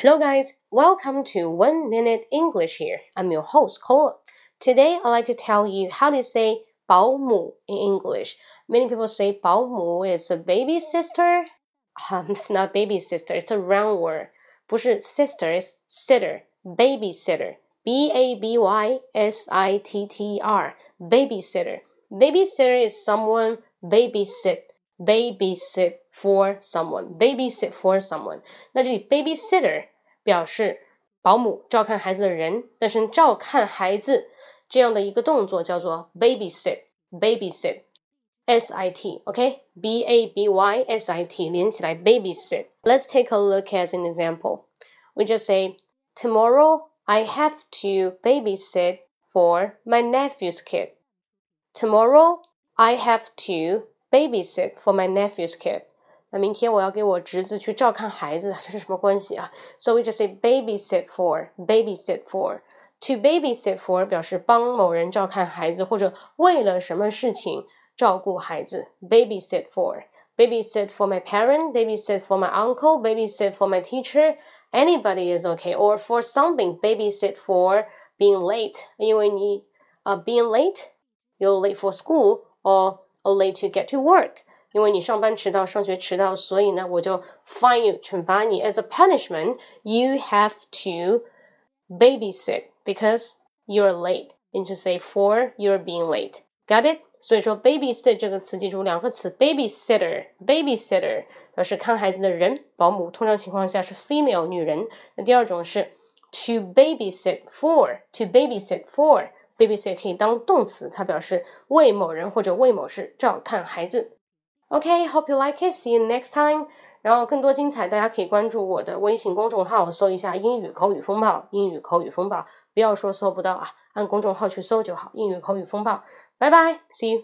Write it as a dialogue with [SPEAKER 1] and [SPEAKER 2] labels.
[SPEAKER 1] Hello, guys. Welcome to One Minute English here. I'm your host, Cola. Today, I'd like to tell you how to say 保姆 in English. Many people say 保姆 is a baby sister. Um, it's not baby sister, it's a round word. 不是 sister, it's sitter, babysitter. B A B Y S I T T E R, babysitter. Babysitter is someone babysit babysit for someone, babysit for someone。那这里 babysitter 表示保姆照看孩子的人，但是照看孩子这样的一个动作叫做 babysit，babysit。S I T, okay? B A B Y S I T 连起来 babysit. Let's take a look as an example. We just say, Tomorrow I have to babysit for my nephew's kid. Tomorrow I have to babysit for my nephew's kid. 那明天我要给我侄子去照看孩子，这是什么关系啊？So we just say babysit for, babysit for. To babysit for 表示帮某人照看孩子，或者为了什么事情照顾孩子。Babysit for, babysit for my parent, babysit for my uncle, babysit for my teacher. Anybody is okay. Or for something, babysit for being late. 因为你啊、uh, being late, you're late for school or or late to get to work。 因为你上班迟到、上学迟到，所以呢，我就 fine you 惩罚你。As a punishment, you have to babysit because you're late. And to say for you're being late. Got it? 所以说 babysit 这个词记住两个词，babysitter，babysitter 表示看孩子的人，保姆，通常情况下是 female 女人。那第二种是 to babysit for，to babysit for。babysit 可以当动词，它表示为某人或者为某事照看孩子。 OK，hope、you like it. See you next time. 然后更多精彩，大家可以关注我的微信公众号，搜一下“英语口语风暴”。英语口语风暴，不要说搜不到啊，按公众号去搜就好。英语口语风暴，拜拜，See you.